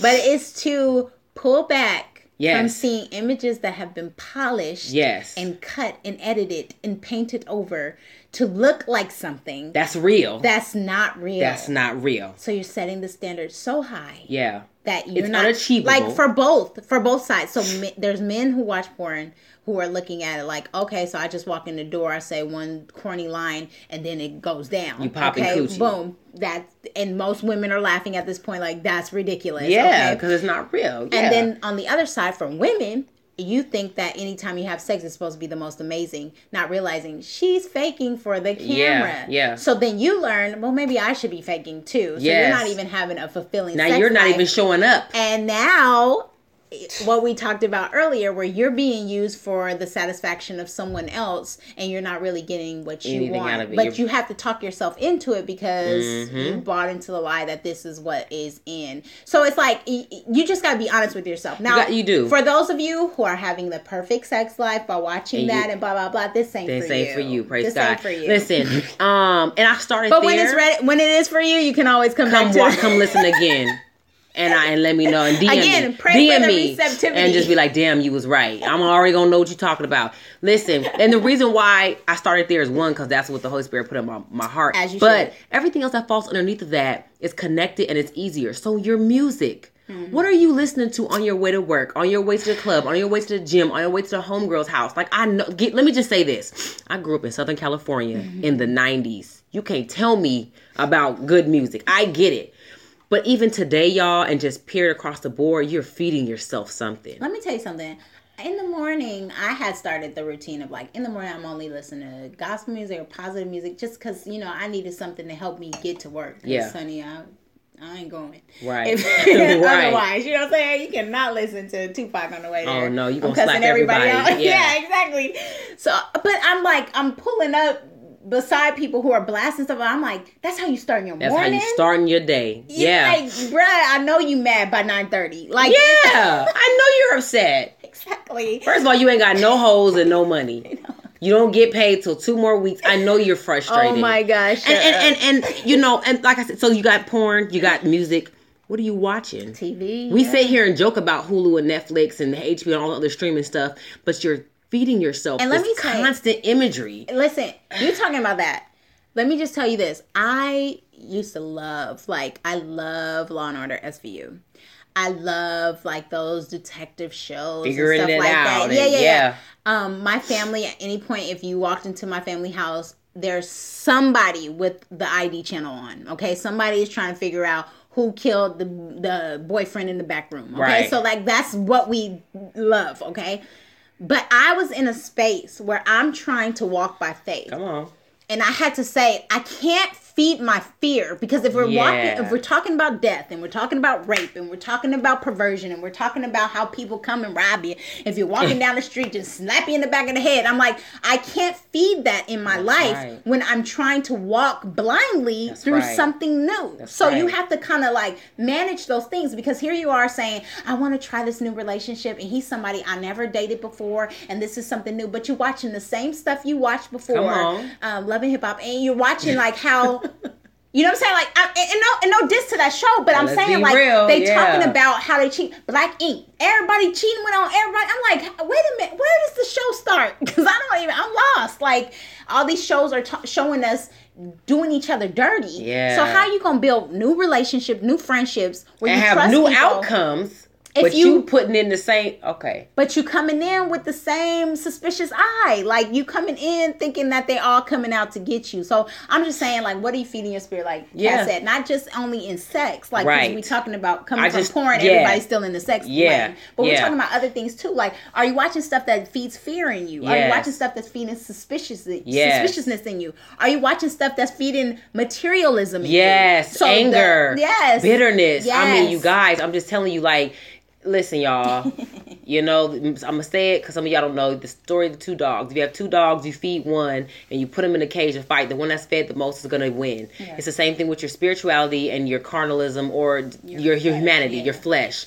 but it's to pull back from Yes. seeing images that have been polished Yes. and cut and edited and painted over to look like something That's real. that's not real. That's not real. So you're setting the standard so high Yeah. that you're It's not unachievable. like for both for both sides. So me, there's men who watch porn who are looking at it like, okay, so I just walk in the door, I say one corny line, and then it goes down. You popping okay, coochie. boom. That and most women are laughing at this point like that's ridiculous. Yeah, okay? because it's not real. Yeah. And then on the other side, from women, you think that anytime you have sex is supposed to be the most amazing, not realizing she's faking for the camera. yeah. So then you learn, well, maybe I should be faking too. So Yes. you're not even having a fulfilling. now you're not life. even showing up. And now, what we talked about earlier, where you're being used for the satisfaction of someone else, and you're not really getting what you Anything want. out of it. But You're- you have to talk yourself into it because Mm-hmm. you bought into the lie that this is what is in. So it's like you just got to be honest with yourself. Now, got- you do. For those of you who are having the perfect sex life by watching And you- that and blah blah blah, this ain't They for say you. for you, praise this God. Ain't for you. Listen, *laughs* um, and I started But there. when it's ready, when it is for you, you can always come, come back to watch, come listen again. *laughs* And I and let me know and DM Again, me, pray DM for the me, and just be like, "Damn, you was right." I'm already gonna know what you're talking about. Listen, and the reason why I started there is one because that's what the Holy Spirit put in my, my heart. As you but should. everything else that falls underneath of that is connected and it's easier. So your music. Mm-hmm. What are you listening to on your way to work, on your way to the club, on your way to the gym, on your way to the homegirl's house? Like I know. Get, let me just say this: I grew up in Southern California Mm-hmm. in the '90s. You can't tell me about good music. I get it. But even today, y'all, and just period across the board, you're feeding yourself something. Let me tell you something. In the morning, I had started the routine of like in the morning, I'm only listening to gospel music or positive music just because you know I needed something to help me get to work. Yeah. honey, I, I ain't going. *laughs* Right. If, *laughs* Right. *laughs* Otherwise, you know what I'm saying? You cannot listen to Tupac on the way oh, there. Oh, no, you I'm gonna cussing slap everybody. out. Yeah. yeah, exactly. So, but I'm like, I'm pulling up beside people who are blasting stuff. I'm like, that's how you start your That's morning. That's how you starting your day. You yeah. like, bruh, I know you mad by 9:30. Like, yeah. *laughs* I know you're upset. exactly. First of all, you ain't got no hoes and no money. *laughs* You don't get paid till two more weeks. I know you're frustrated. *laughs* Oh my gosh. And and, and and you know, and like I said, so you got porn, you got music. What are you watching? TV. We yeah. sit here and joke about Hulu and Netflix and the HBO and all the other streaming stuff, but you're feeding yourself And let me you- constant imagery. Listen, you're talking about that. Let me just tell you this. I used to love, like, I love Law and Order SVU. I love like those detective shows Figuring and it stuff like out that. Yeah, yeah, yeah. yeah. Um, my family at any point, if you walked into my family house, there's somebody with the ID channel on. Okay, somebody is trying to figure out who killed the the boyfriend in the back room. Okay, Right. so like that's what we love. Okay, but I was in a space where I'm trying to walk by faith Come on. and I had to say I can't feed my fear because if we're Yeah. walking if we're talking about death and we're talking about rape and we're talking about perversion and we're talking about how people come and rob you if you're walking *clears throat* down the street just slap you in the back of the head I'm like I can't feed that in my life right. when I'm trying to walk blindly That's through right. something new That's so you have to kind of like manage those things because here you are saying I want to try this new relationship and he's somebody I never dated before and this is something new but you're watching the same stuff you watched before um, Love & Hip Hop, and you're watching *laughs* like how. You know what I'm saying? Like, I, and, and no, and no diss to that show, but I'm let's saying like real, they yeah. talking about how they cheat. Black Ink, everybody cheating went on everybody. I'm like, wait a minute, where does the show start? *laughs* Because I don't even, I'm lost. Like, all these shows are t- showing us doing each other dirty. Yeah. So how you gonna build new relationship, new friendships, where And you have trust new people, outcomes. If but you- you, putting in the same okay. but you coming in with the same suspicious eye like you coming in thinking that they all coming out to get you so i'm just saying like what are you feeding your spirit like yeah Yeah. said not just only in sex Like Right. we talking about coming I from just- porn yeah. everybody's still in the sex Yeah. lane. but we're talking about other things too like are you watching stuff that feeds fear in you are you watching stuff that's feeding suspicious Yes. suspiciousness in you are you watching stuff that's feeding materialism in Yes, you So the- anger, yes bitterness. I mean, you guys, I'm just telling you, like, listen, y'all. *laughs* You know, I'm gonna say it because some of y'all don't know the story of the two dogs. If you have two dogs, you feed one and you put them in a cage and fight. The one that's fed the most is gonna win. Yeah. It's the same thing with your spirituality and your carnalism or your your, flesh, humanity, yeah. your flesh.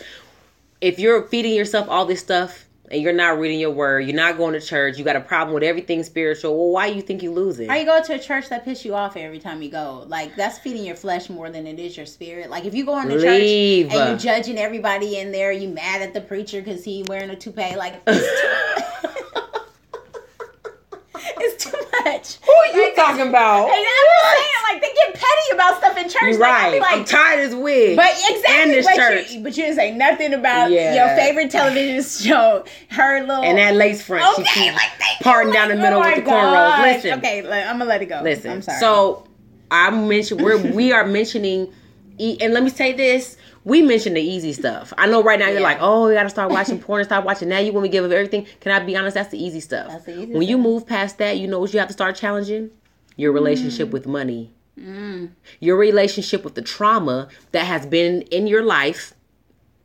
If you're feeding yourself all this stuff and you're not reading your word, you're not going to church, you got a problem with everything spiritual. Well, why you think you lose it? Or you go to a church that piss you off every time you go. Like that's feeding your flesh more than it is your spirit. Like if you go into Leave. church and you're judging everybody in there, you mad at the preacher because he wearing a toupee. Like *laughs* *laughs* *laughs* it's too, much. Who are you talking about? And I'm saying, like they get petty about stuff in church. You're Like, I be right. I'm tired of this wig. but exactly, And this but church. You, but you didn't say nothing about Yeah. your favorite television show. Her little and that lace front, she Okay, keep like thank you, parting like, down the oh middle oh with the cornrows. Listen, Okay, like, I'm gonna let it go. listen. I'm sorry. So I mentioned we're we are mentioning, and let me say this: we mentioned the easy stuff. I know right now you're like, oh, you got to start watching porn and stop watching. Now you want me to give up everything. Can I be honest? That's the easy stuff. That's the easy when you move past that, you know what you have to start challenging your relationship with money. Mm. Your relationship with the trauma that has been in your life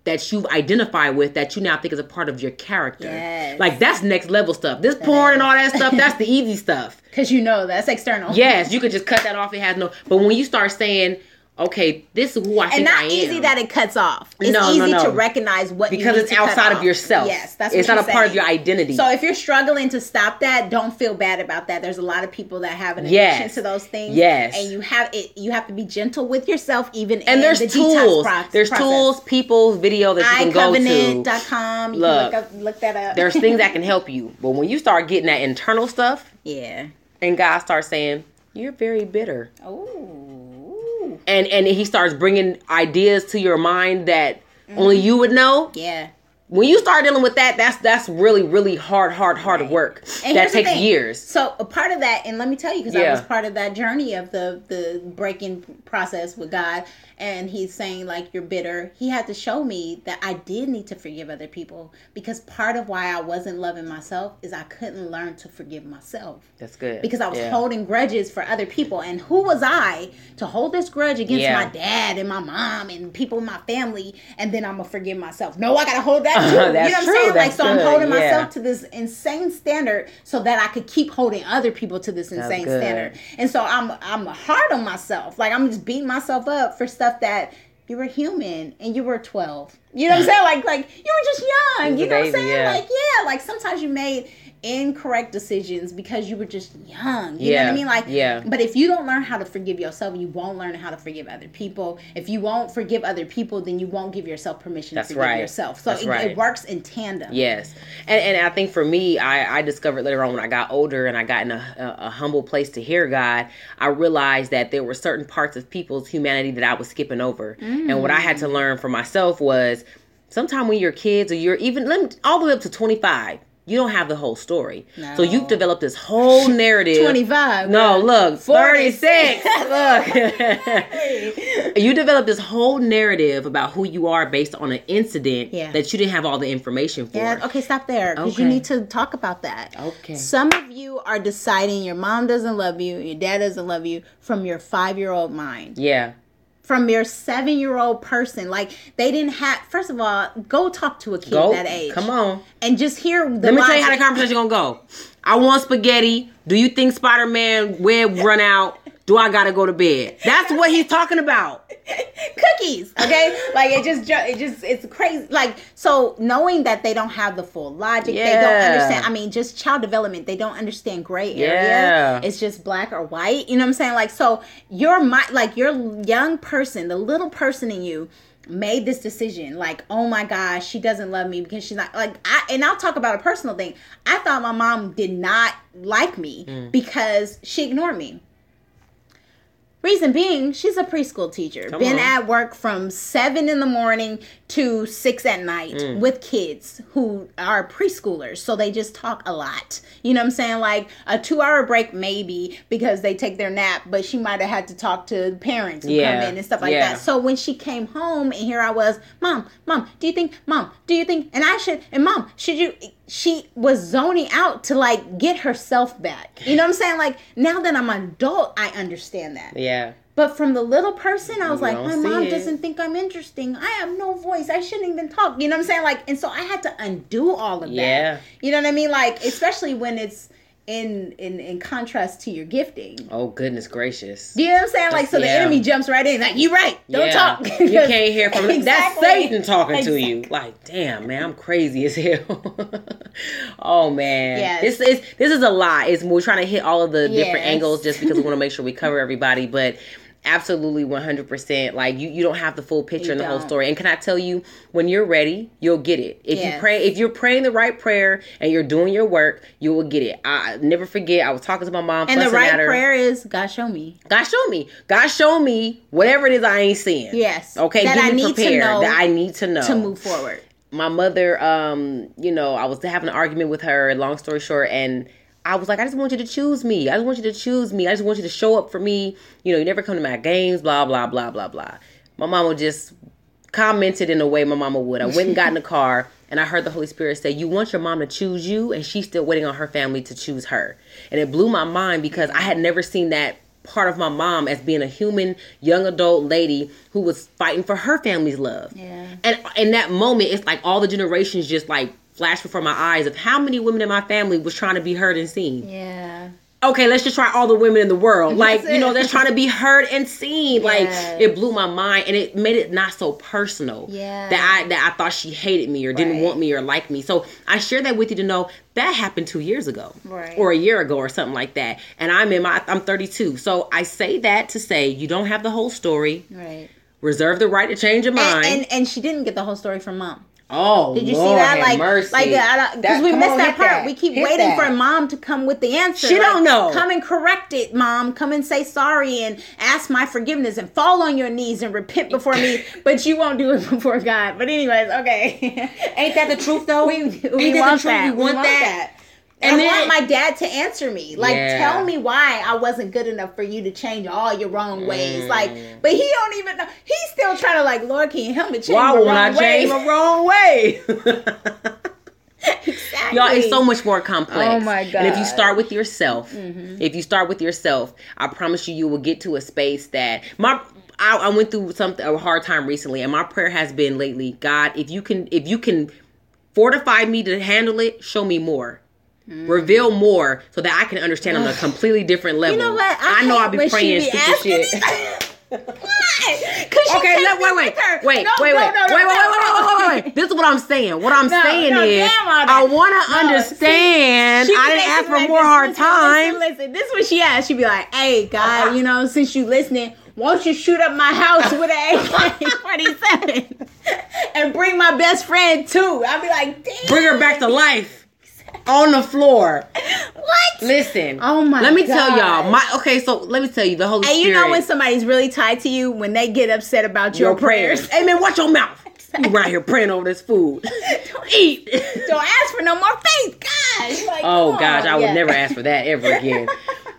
that you've identified with that you now think is a part of your character. Yes. Like that's next level stuff. This porn and all that stuff, that's the *laughs* easy stuff. Because you know that's external. Yes, you could just cut that off. It has no. But when you start saying, "Okay, this is who I And think not I am," easy that it cuts off. It's No, no, easy no. to recognize what because it's outside of off. yourself. Yes, that's what it's not a you're part of your identity. So if you're struggling to stop that, don't feel bad about that. There's a lot of people that have an addiction Yes. to those things. Yes. and you have it. You have to be gentle with yourself, even. and in there's the tools. pro- there's process. tools, people, video that you can go to. iCovenant.com. You Look. can look, up, look that up. There's things that *laughs* can help you. But when you start getting that internal stuff, yeah. and God starts saying, "You're very bitter," Oh. And and he starts bringing ideas to your mind that Mm-hmm. only you would know. Yeah. When you start dealing with that, that's that's really really hard, hard, hard Right. work. And that takes years. So a part of that, and let me tell you, because I was part of that journey of the the breaking process with God, and He's saying like you're bitter. He had to show me that I did need to forgive other people because part of why I wasn't loving myself is I couldn't learn to forgive myself That's good because I was Yeah. holding grudges for other people. And who was I to hold this grudge against Yeah. my dad and my mom and people in my family, and then I'm gonna forgive myself? No, I gotta hold that. *laughs* you know what I'm true. saying? Like, That's so I'm holding Yeah. myself to this insane standard so that I could keep holding other people to this insane standard. And so I'm I'm hard on myself. Like I'm just beating myself up for stuff that. You were human and you were 12. You know what I'm *laughs* saying? Like like you were just young. You know what I'm saying? yeah. Like yeah, like sometimes you made incorrect decisions because you were just young. You know what I mean? Like yeah. But if you don't learn how to forgive yourself, you won't learn how to forgive other people. If you won't forgive other people, then you won't give yourself permission That's to forgive right. yourself. So it, right. it works in tandem. Yes, and and I think for me, I I discovered later on when I got older and I got in a, a, a humble place to hear God, I realized that there were certain parts of people's humanity that I was skipping over, and what I had to mm. learn for myself was, sometime when you're kids or you're even let me, all the way up to 25. You don't have the whole story. So you've developed this whole *laughs* narrative. 25. No, look, 46. 36. *laughs* Look. *laughs* you developed this whole narrative about who you are based on an incident Yeah. that you didn't have all the information for. Yeah, okay, stop there because you need to talk about that. Okay. Some of you are deciding your mom doesn't love you, your dad doesn't love you from your five year old mind. Yeah. From your seven year old person. Like they didn't have. First of all, go talk to a kid Go. that age. Come on. and just hear. The Let me tell you how the conversation gonna go. I want spaghetti. Do you think Spider Man web run out? Do I gotta go to bed? That's what he's talking about. *laughs* cookies. Okay, like it just, it just, it's crazy. Like so, knowing that they don't have the full logic, they don't understand. I mean, just child development, they don't understand gray area. Yeah. It's just black or white. You know what I'm saying? Like so, your mind, like your young person, the little person in you made this decision like oh my gosh she doesn't love me because she's not like i and i'll talk about a personal thing i thought my mom did not like me Mm. because she ignored me Reason being, she's a preschool teacher. Come Been on. at work from seven in the morning to six at night Mm. with kids who are preschoolers. So they just talk a lot. You know what I'm saying? Like a two hour break, maybe because they take their nap, but she might have had to talk to parents who Yeah. come in and stuff like Yeah. that. So when she came home and here I was, Mom, Mom, do you think, Mom, do you think, and I should, and Mom, should you, she was zoning out to like get herself back. You know what I'm saying? Like now that I'm an adult, I understand that. Yeah. But from the little person, I was You like, my mom it. doesn't think I'm interesting. I have no voice. I shouldn't even talk. You know what I'm saying? Like, and so I had to undo all of that. Yeah. You know what I mean? Like, especially when it's in in in contrast to your gifting. Oh goodness gracious. You know what I'm saying? Like, so the Yeah. enemy jumps right in, like, you right, don't Yeah. talk. You can't hear from *laughs* That's Satan talking to you. Like, damn, man, I'm crazy as hell. *laughs* oh man. Yes. This is this is a lot. It's we're trying to hit all of the different angles just because we want to make sure we cover everybody. But absolutely 100% like you you don't have the full picture You and the whole don't. story and can i tell you when you're ready you'll get it if you pray if you're praying the right prayer and you're doing your work you will get it i never forget i was talking to my mom And the right prayer is, God, show me. God show me. God show me whatever it is I ain't seeing. Yes. Okay. That get I me need to know that I need to know To move forward. My mother, um, you know, I was having an argument with her. Long story short, and I was like, I just want you to choose me. I just want you to choose me. I just want you to show up for me. You know, you never come to my games. Blah blah blah blah blah. My mama just commented in a way my mama would. I went and got in the car and I heard the Holy Spirit say, You want your mom to choose you, and she's still waiting on her family to choose her. And it blew my mind because I had never seen that part of my mom as being a human young adult lady who was fighting for her family's love. Yeah. And in that moment, it's like all the generations just like flashed before my eyes of how many women in my family was trying to be heard and seen Yeah. okay, let's just try all the women in the world. Like, you know, they're trying to be heard and seen. Yes. Like, it blew my mind and it made it not so personal. Yeah. That I that I thought she hated me or didn't want me or like me. So I share that with you to know that happened two years ago. Right. Or a year ago or something like that. And I'm in my I'm 32. So I say that to say you don't have the whole story. Right. Reserve the right to change your mind. And, and and she didn't get the whole story from mom. Oh, Did you Lord see that? Like, mercy. Uh, like because we missed on, that part. that. We keep Hit waiting that. for mom to come with the answer. She don't know. Come and correct it, mom. Come and say sorry and ask my forgiveness and fall on your knees and repent before me. *laughs* But you won't do it before God. But anyways, okay. Ain't that the truth though? we, we that want the truth? that. We want that. And And I want my dad to answer me. Like, Yeah. tell me why I wasn't good enough for you to change all your wrong ways. Like, Mm. but he don't even know. He's still trying to like, Lord, can you help me change Why my wrong I change my wrong way? *laughs* exactly. Y'all, it's so much more complex. Oh my And if you start with yourself, if you start with yourself, I promise you, you will get to a space that my. I, I went through something a hard time recently, and my prayer has been lately, God, if you can, if you can fortify me to handle it, show me more. Reveal more so that I can understand on a *sighs* completely different level. You know what? I, know I'll be praying be stupid shit. these- *laughs* Why? 'Cause Okay, let, wait, wait, wait, No, wait, wait, no, wait, no, wait, no, wait, wait, no. wait, wait. This is what I'm saying. What I'm saying is, damn all that. I want to understand. She I didn't ask for like more hard listen, time. Listen, listen, this is what she asked. She'd be like, "Hey, God, uh-uh. you know, since you listening, won't you shoot up my house with an *laughs* AK-47 *laughs* and bring my best friend too?" I'd be like, "Damn, Bring her back to life on the floor. what?" Listen. Oh my Let me tell y'all. My okay. So let me tell you the Holy And Spirit. you know when somebody's really tied to you when they get upset about your, your prayers. Hey man, watch your mouth. *laughs* You right here praying over this food. Don't *laughs* eat. Don't ask for no more faith, gosh. Like, Oh gosh, on. I would Yeah. never ask for that ever again.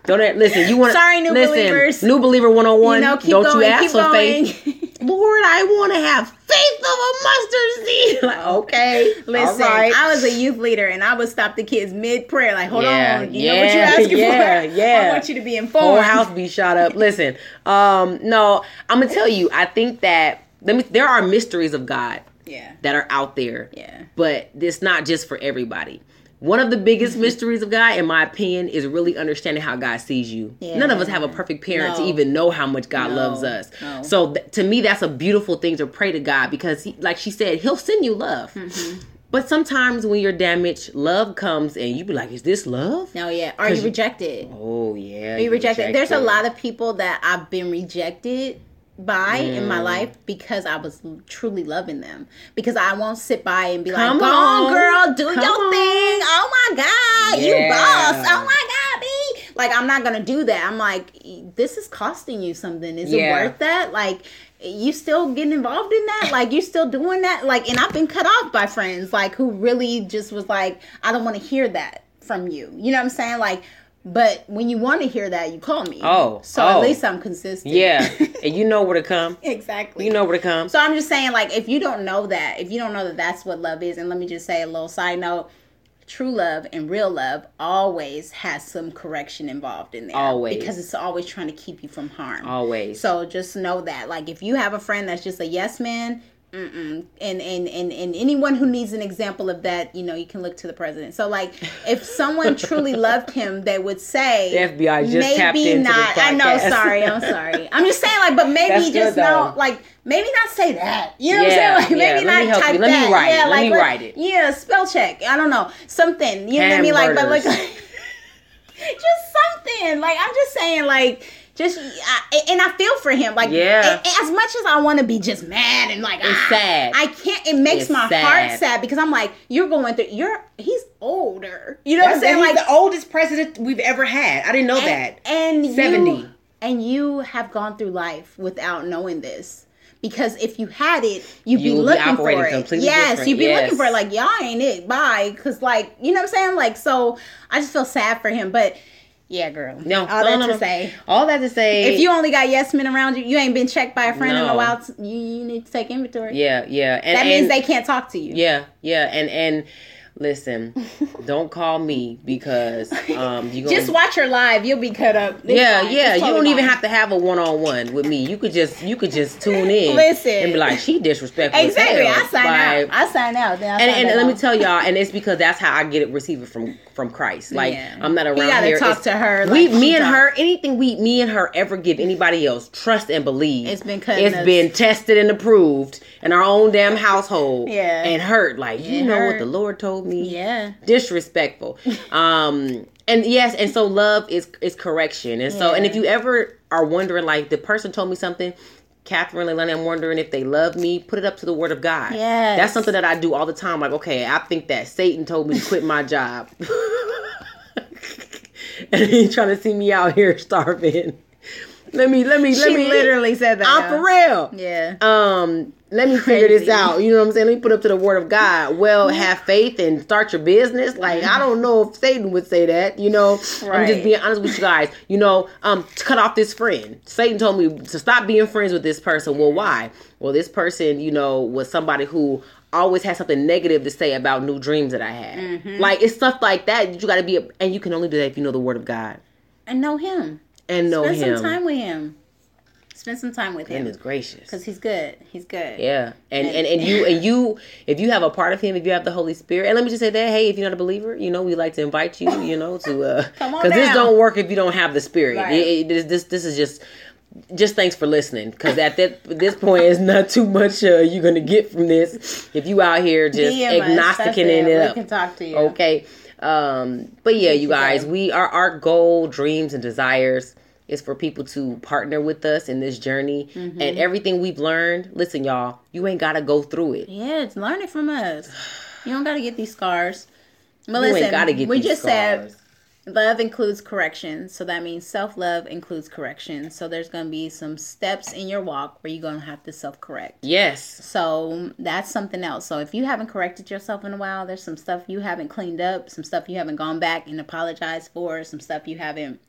Don't listen. You want Sorry, new listen, believers. New believer one on one. You know, keep Don't going, you ask for faith. *laughs* Lord, I want to have faith of a mustard seed. *laughs* Like, okay, Listen, right. I was a youth leader and I would stop the kids mid prayer, like, hold Yeah, on, you know what you're yeah, asking yeah, for? yeah. *laughs* I want you to be informed. whole house be shot up. Listen, um, no, I'm gonna tell you. I think that let me. There are mysteries of God Yeah. that are out there. Yeah. But it's not just for everybody. One of the biggest mysteries of God, in my opinion, is really understanding how God sees you. Yeah. None of us have a perfect parent to even know how much God No. loves us. No. So th- to me, that's a beautiful thing to pray to God because, he, like she said, He'll send you love. Mm-hmm. But sometimes when you're damaged, love comes and you be like, "Is this love?" No, yeah. Are you you- rejected? Oh yeah, Are you rejected? There's a lot of people that I've been rejected by in Mm. my life because I was truly loving them. Because I won't sit by and be Come like, "Go on, girl, do Come your on. thing. Oh my god, you boss. Oh my god, B." Like I'm not gonna do that. I'm like, this is costing you something. Is Yeah. it worth that? Like. You still getting involved in that? Like you still doing that? Like, and I've been cut off by friends like who really just was like, I don't want to hear that from you. You know what I'm saying? Like, but when you want to hear that, you call me. Oh, So oh. at least I'm consistent. Yeah, *laughs* and you know where to come. exactly. You know where to come. So I'm just saying, like, if you don't know that, if you don't know that that's what love is, and let me just say a little side note. true love and real love always has some correction involved in there. Always. Because it's always trying to keep you from harm. Always. So just know that. Like if you have a friend that's just a yes man, Mm-mm. And, and and and anyone who needs an example of that, you know, you can look to the president. So, like, if someone truly loved him, they would say, The FBI just maybe not. I know. Sorry, I'm sorry. I'm just saying, like, but maybe That's just not, like, maybe not say that. You know Yeah, what I'm saying? Like, maybe let not type you. Let me that. write it. Yeah, Let like, me write it. Yeah, spell check. I don't know something. You know what I mean? Like, but like, *laughs* just something. Like, I'm just saying, like. Just I, and I feel for him, like Yeah. as much as I want to be just mad and like It's ah, sad. I can't. It makes It's my sad. heart sad because I'm like, you're going through. You're he's older. You know what I'm That's- saying? Like the oldest president we've ever had. I didn't know and, that. and 70. You, and you have gone through life without knowing this. Because if you had it, you'd You be looking for it. completely Yes, different. you'd be Yes. looking for it. Like y'all ain't it. Bye. Because like you know what I'm saying. Like so, I just feel sad for him. But yeah, girl. No, all no, that no, to no. say. All that to say, If you only got yes men around you, you ain't been checked by a friend in a while. t- You, you need to take inventory. yeah, yeah, and that and, means they can't talk to you. Yeah, yeah, and and listen, don't call me because *laughs* um you gonna Just watch her live. You'll be cut up. Yeah, yeah. It's You don't even have to have a one on one with me. You could just you could just tune in, Listen. and be like, she disrespectful. Exactly. I sign Like, out. I sign out. Then I and sign and let me tell y'all, and it's *laughs* because that's how I get it receive it from from Christ. Like Yeah. I'm not You around gotta here. talk It's- to her We, like me she and talk. her, anything we, me and her ever give anybody else, trust and believe. It's been cutting It's us. been tested and approved in our own damn household. Yeah. and hurt. Like you It know what the Lord told me Yeah. disrespectful um and yes and so love is is correction and so and if you ever are wondering like the person told me something Kat and Leilani, I'm wondering if they love me. Put it up to the word of God. Yeah, That's something that I do all the time. Like, okay, I think that Satan told me to quit my job. *laughs* and he's trying to see me out here starving. Let me, let me, let She me. literally said that. I'm for real. Yeah. um let me figure this out. You know what i'm saying? Let me put up to the word of god. Well have faith and start your business. Like i don't know if satan would say that you know? I'm just being honest with you guys. You know um to cut off this friend. Satan told me to stop being friends with this person. Well why? Well this person you know was somebody who always had something negative to say about new dreams that i had. Mm-hmm. like it's stuff like that that you got to be a, and you can only do that if you know the word of god. And know him. And know Spend him Spend some time with him. Spend some time with him. goodness gracious Because he's good. He's good. Yeah, and, and and you and you, if you have a part of him, if you have the Holy Spirit, and let me just say that, hey, if you're not a believer, you know, we like to invite you, you know, to uh, *laughs* Come on because this don't work if you don't have the Spirit. Right. It- it- this, this is just just thanks for listening because at that this point it's not too much uh, you're gonna get from this if you out here just DM. That's agnosticing it, We can talk to you. Okay. Um, but yeah, you guys, we our our goal, dreams, and desires is for people to partner with us in this journey Mm-hmm. and everything we've learned. Listen, y'all, you ain't gotta go through it. Yeah, it's learn it from us. You don't got to get these scars. But You listen, gotta get we just said scars. Love includes correction. So that means self love includes correction. So there's going to be some steps in your walk where you're going to have to self correct. Yes. So that's something else. So if you haven't corrected yourself in a while, there's some stuff you haven't cleaned up, some stuff you haven't gone back and apologized for, some stuff you haven't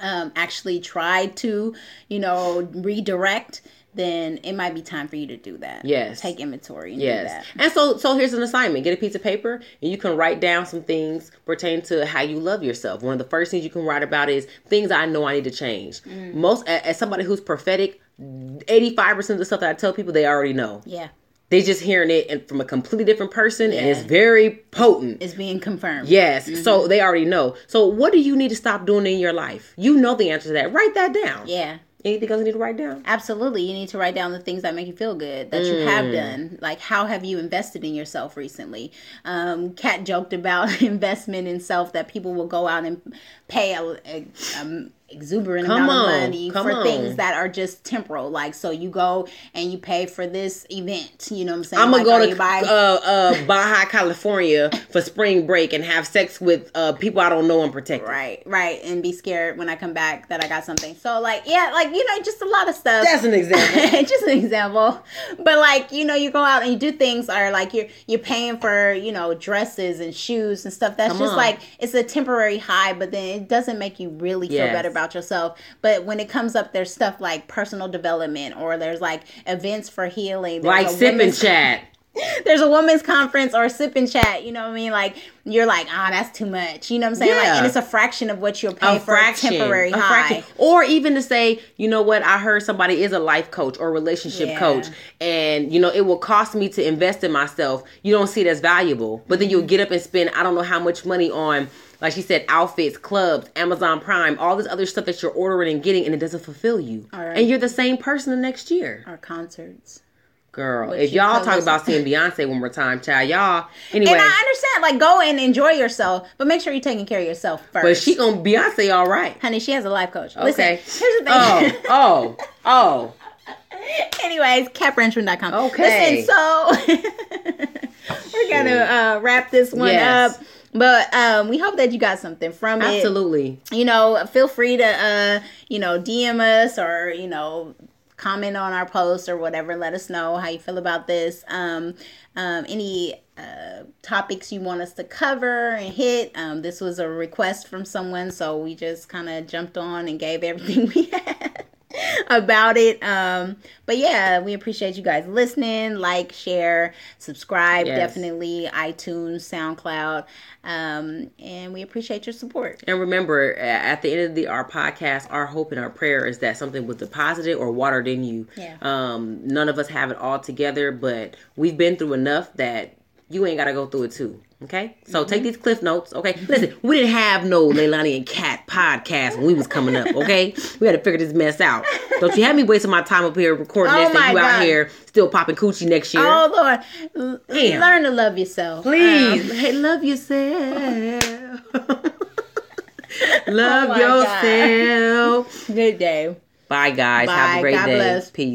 um, actually tried to, you know, redirect. Then it might be time for you to do that. Yes. take inventory. And Yes. And so so here's an assignment. Get a piece of paper and you can write down some things pertaining to how you love yourself. One of the first things you can write about is things I know I need to change. Mm. Most as somebody who's prophetic, 85% of the stuff that I tell people they already know. Yeah, They're just hearing it and from a completely different person and it's very potent. it's being confirmed. Yes. Mm-hmm. So they already know. So what do you need to stop doing in your life? You know the answer to that. Write that down. Yeah. Anything else you need to write down? Absolutely. You need to write down the things that make you feel good that you Mm. have done. Like, how have you invested in yourself recently? Um, Kat joked about *laughs* investment in self that people will go out and pay a, a, um, exuberant Come amount on. of money for on. things that are just temporal. Like, so you go and you pay for this event. You know what I'm saying? I'm gonna Like, go to buy- uh, uh, Baja, *laughs* California for spring break and have sex with uh, people I don't know and protect. Right, right, and be scared when I come back that I got something. So like, yeah, like you know, just a lot of stuff. That's an example. *laughs* just an example, but like you know, you go out and you do things, or like you're you're paying for you know dresses and shoes and stuff. That's Come just on. like it's a temporary high, but then it doesn't make you really feel better about yourself. But when it comes up, there's stuff like personal development, or there's like events for healing, there's like sip and chat. *laughs* there's a women's conference or sip and chat, you know what I mean? Like you're like, ah, that's too much. You know what I'm saying? Like, and it's a fraction of what you'll pay a for fraction, a temporary a high. fraction. or even to say, you know what, I heard somebody is a life coach or relationship Yeah. coach, and you know it will cost me to invest in myself. You don't see it as valuable, but then you'll get up and spend I don't know how much money on, like she said, outfits, clubs, Amazon Prime, all this other stuff that you're ordering and getting, and it doesn't fulfill you, All right. and you're the same person the next year. Or concerts. Girl, What if y'all talk about seeing *laughs* Beyonce one more time, child, y'all. Anyway, And I understand, like, go and enjoy yourself, but make sure you're taking care of yourself first. but she gonna Beyonce all right. honey, she has a life coach. Okay. Listen, here's the thing. Oh, oh, oh. *laughs* Anyways, katbranchman.com. Okay. Listen, so *laughs* we're gonna uh, wrap this one Yes. up. But um, we hope that you got something from it. Absolutely. You know, feel free to uh, you know, DM us or, you know, comment on our post or whatever. Let us know how you feel about this. Um, um, any uh, topics you want us to cover and hit. Um, this was a request from someone, so we just kind of jumped on and gave everything *laughs* we had *laughs* about it. Um, but yeah, we appreciate you guys listening. Like, share, subscribe, Yes. definitely iTunes, SoundCloud, um, and we appreciate your support. And remember, at the end of the our podcast, our hope and our prayer is that something was deposited or watered in you. Yeah. Um, none of us have it all together, but we've been through enough that you ain't got to go through it too. Okay, so Mm-hmm. take these cliff notes. Okay, listen, we didn't have no Leilani and Kat podcast when we was coming up. Okay, *laughs* we had to figure this mess out. Don't you have me wasting my time up here recording Oh this, and you out here still popping coochie next year. Oh Lord, Damn. learn to love yourself, Please, Um, hey, love *laughs* yourself. love *laughs* Oh my God. yourself. good day. Bye, guys. Have a great God day. bless. Peace.